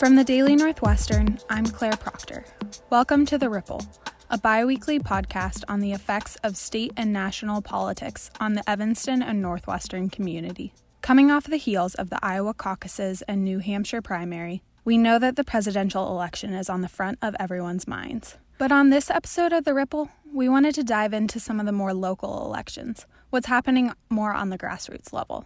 From the Daily Northwestern, I'm Clare Proctor. Welcome to The Ripple, a bi weekly podcast on the effects of state and national politics on the Evanston and Northwestern community. Coming off the heels of the Iowa caucuses and New Hampshire primary, we know that the presidential election is on the front of everyone's minds. But on this episode of The Ripple, we wanted to dive into some of the more local elections, what's happening more on the grassroots level.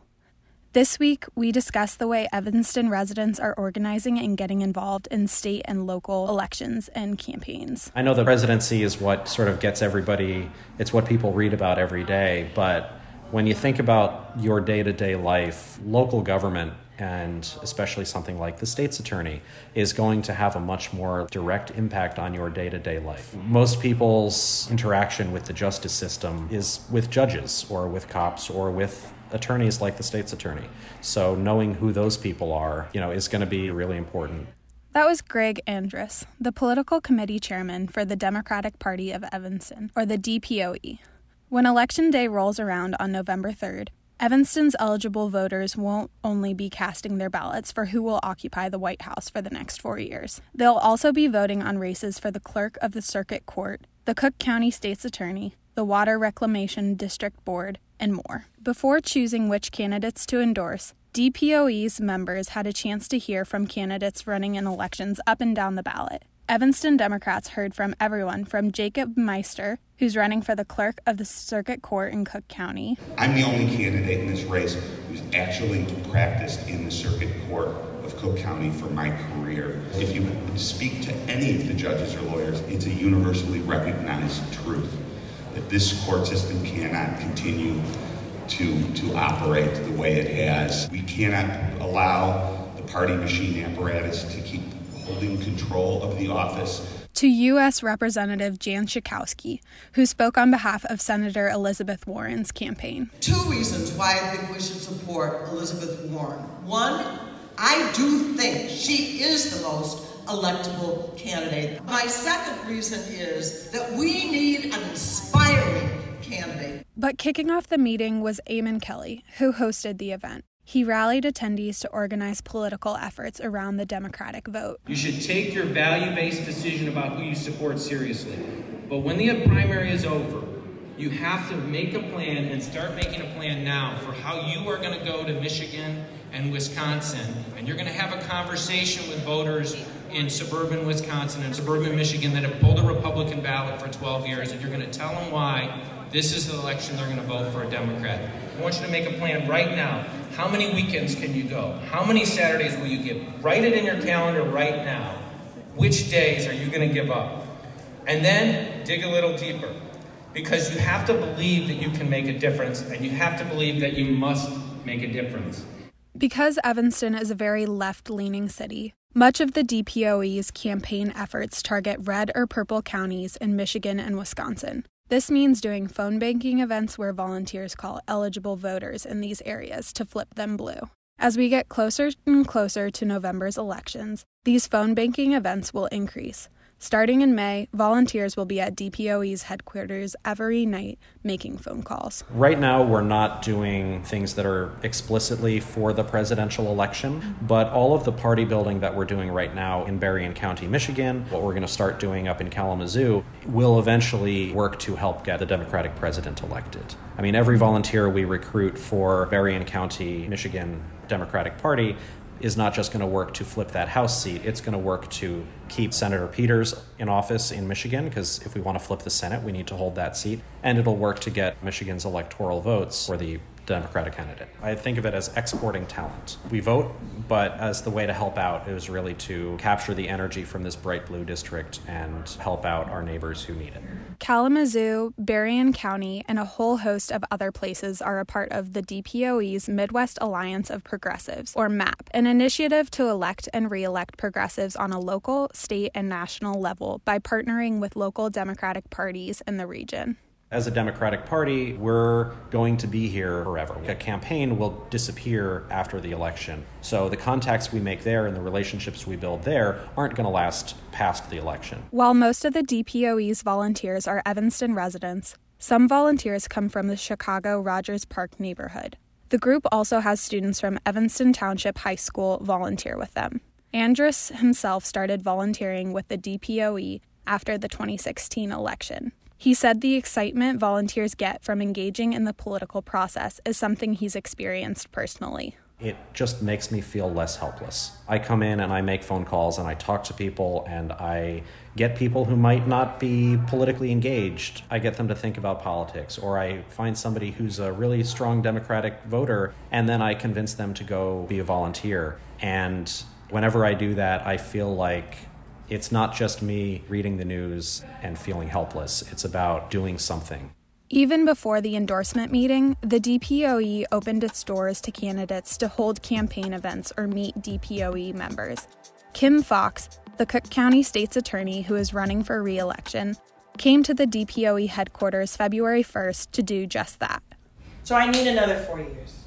This week, we discuss the way Evanston residents are organizing and getting involved in state and local elections and campaigns. I know the presidency is what sort of gets everybody, it's what people read about every day, but when you think about your day to day life, local government and especially something like the state's attorney is going to have a much more direct impact on your day to day life. Most people's interaction with the justice system is with judges or with cops or with attorneys like the state's attorney. So knowing who those people are, you know, is going to be really important. That was Greg Andrus, the political committee chairman for the Democratic Party of Evanston, or the DPOE. When Election Day rolls around on November 3rd, Evanston's eligible voters won't only be casting their ballots for who will occupy the White House for the next four years. They'll also be voting on races for the clerk of the circuit court, the Cook County State's Attorney, the Water Reclamation District Board, and more. Before choosing which candidates to endorse, DPOE's members had a chance to hear from candidates running in elections up and down the ballot. Evanston Democrats heard from everyone from Jacob Meister, who's running for the clerk of the circuit court in Cook County. I'm the only candidate in this race who's actually practiced in the circuit court of Cook County for my career. If you speak to any of the judges or lawyers, it's a universally recognized that this court system cannot continue to, to operate the way it has. We cannot allow the party machine apparatus to keep holding control of the office. To U.S. Representative Jan Schakowsky, who spoke on behalf of Senator Elizabeth Warren's campaign. Two reasons why I think we should support Elizabeth Warren. One, I do think she is the most electable candidate. My second reason is that we need an inspiring candidate. But kicking off the meeting was Eamon Kelly, who hosted the event. He rallied attendees to organize political efforts around the Democratic vote. You should take your value based decision about who you support seriously. But when the primary is over, you have to make a plan and start making a plan now for how you are going to go to Michigan and Wisconsin. And you're going to have a conversation with voters in suburban Wisconsin and suburban Michigan that have pulled a Republican ballot for 12 years, and you're going to tell them why this is the election they're going to vote for a Democrat. I want you to make a plan right now. How many weekends can you go? How many Saturdays will you give? Write it in your calendar right now. Which days are you going to give up? And then dig a little deeper because you have to believe that you can make a difference and you have to believe that you must make a difference. Because Evanston is a very left leaning city, much of the DPOE's campaign efforts target red or purple counties in Michigan and Wisconsin. This means doing phone banking events where volunteers call eligible voters in these areas to flip them blue. As we get closer and closer to November's elections, these phone banking events will increase, Starting in May, volunteers will be at DPOE's headquarters every night making phone calls. Right now, we're not doing things that are explicitly for the presidential election, but all of the party building that we're doing right now in Berrien County, Michigan, what we're going to start doing up in Kalamazoo, will eventually work to help get the Democratic president elected. I mean, every volunteer we recruit for Berrien County, Michigan Democratic Party is not just going to work to flip that House seat, it's going to work to keep Senator Peters in office in Michigan, because if we want to flip the Senate, we need to hold that seat. And it'll work to get Michigan's electoral votes for the Democratic candidate. I think of it as exporting talent. We vote, but as the way to help out is really to capture the energy from this bright blue district and help out our neighbors who need it. Kalamazoo, Berrien County, and a whole host of other places are a part of the DPOE's Midwest Alliance of Progressives, or MAP, an initiative to elect and re elect progressives on a local, state, and national level by partnering with local Democratic parties in the region. As a Democratic Party, we're going to be here forever. A campaign will disappear after the election. So the contacts we make there and the relationships we build there aren't going to last past the election. While most of the DPOE's volunteers are Evanston residents, some volunteers come from the Chicago Rogers Park neighborhood. The group also has students from Evanston Township High School volunteer with them. Andrus himself started volunteering with the DPOE after the 2016 election. He said the excitement volunteers get from engaging in the political process is something he's experienced personally. It just makes me feel less helpless. I come in and I make phone calls and I talk to people and I get people who might not be politically engaged. I get them to think about politics, or I find somebody who's a really strong Democratic voter and then I convince them to go be a volunteer. And whenever I do that, I feel like it's not just me reading the news and feeling helpless, it's about doing something. Even before the endorsement meeting, the DPOE opened its doors to candidates to hold campaign events or meet DPOE members. Kim Foxx, the Cook County State's attorney who is running for re election, came to the DPOE headquarters February 1st to do just that. So I need another four years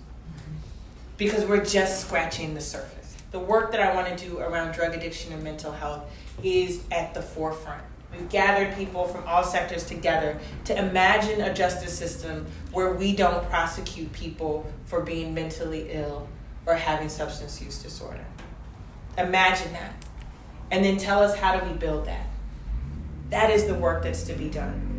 because we're just scratching the surface. The work that I want to do around drug addiction and mental health is at the forefront. We've gathered people from all sectors together to imagine a justice system where we don't prosecute people for being mentally ill or having substance use disorder. Imagine that. And then tell us how do we build that. That is the work that's to be done.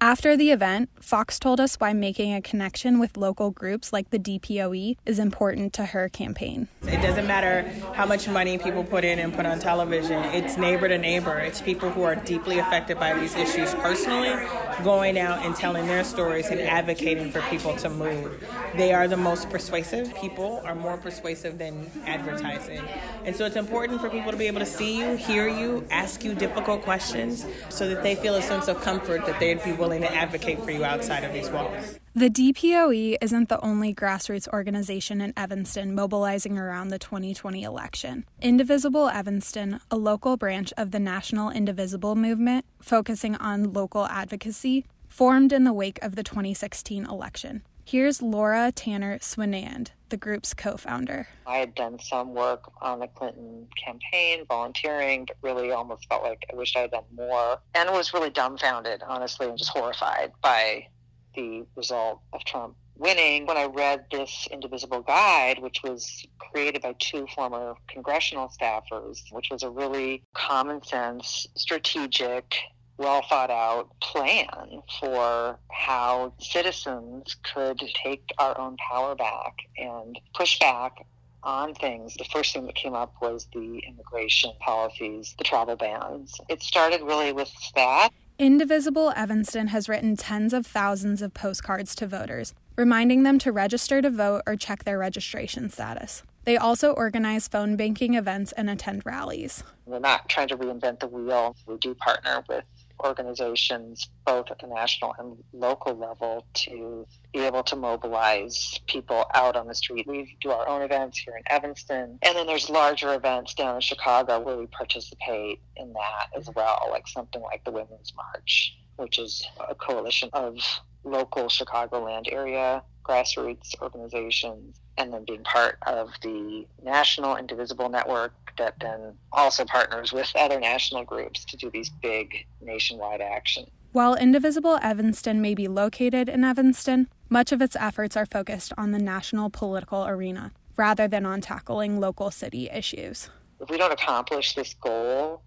After the event, Foxx told us why making a connection with local groups like the DPOE is important to her campaign. It doesn't matter how much money people put in and put on television, it's neighbor to neighbor. It's people who are deeply affected by these issues personally going out and telling their stories and advocating for people to move. They are the most persuasive. People are more persuasive than advertising. And so it's important for people to be able to see you, hear you, ask you difficult questions so that they feel a sense of comfort that they'd be willing willing to advocate for you outside of these walls. The DPOE isn't the only grassroots organization in Evanston mobilizing around the 2020 election. Indivisible Evanston, a local branch of the National Indivisible movement focusing on local advocacy, formed in the wake of the 2016 election. Here's Laura Tanner Swinand, the group's co founder. I had done some work on the Clinton campaign, volunteering, but really almost felt like I wished I had done more. And was really dumbfounded, honestly, and just horrified by the result of Trump winning. When I read this Indivisible Guide, which was created by two former congressional staffers, which was a really common sense, strategic, well thought out plan for how citizens could take our own power back and push back on things. The first thing that came up was the immigration policies, the travel bans. It started really with that. Indivisible Evanston has written tens of thousands of postcards to voters, reminding them to register to vote or check their registration status. They also organize phone banking events and attend rallies. We're not trying to reinvent the wheel. We do partner with organizations, both at the national and local level, to be able to mobilize people out on the street. We do our own events here in Evanston, and then there's larger events down in Chicago where we participate in that as well, like something like the Women's March, which is a coalition of local Chicagoland area grassroots organizations, and then being part of the national Indivisible Network that then also partners with other national groups to do these big nationwide actions. While Indivisible Evanston may be located in Evanston, much of its efforts are focused on the national political arena rather than on tackling local city issues. If we don't accomplish this goal,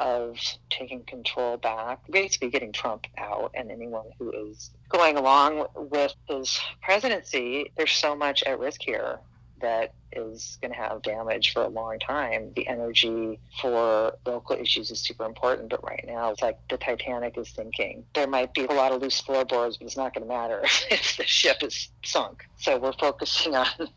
of taking control back, basically getting Trump out and anyone who is going along with his presidency. There's so much at risk here that is going to have damage for a long time. The energy for local issues is super important, but right now it's like the Titanic is sinking. There might be a lot of loose floorboards, but it's not going to matter if the ship is sunk. So we're focusing on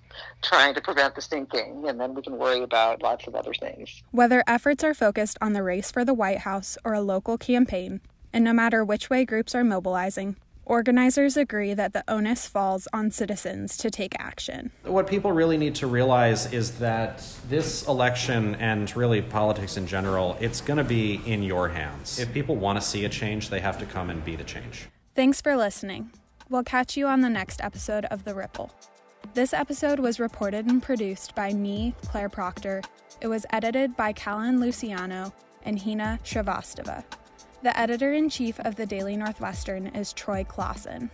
trying to prevent the sinking, and then we can worry about lots of other things. Whether efforts are focused on the race for the White House or a local campaign, and no matter which way groups are mobilizing, Organizers agree that the onus falls on citizens to take action. What people really need to realize is that this election and really politics in general, it's going to be in your hands. If people want to see a change, they have to come and be the change. Thanks for listening. We'll catch you on the next episode of The Ripple. This episode was reported and produced by me, Clare Proctor. It was edited by Callan Luciano and Hina Shrivastava. The editor in chief of the Daily Northwestern is Troy Closson.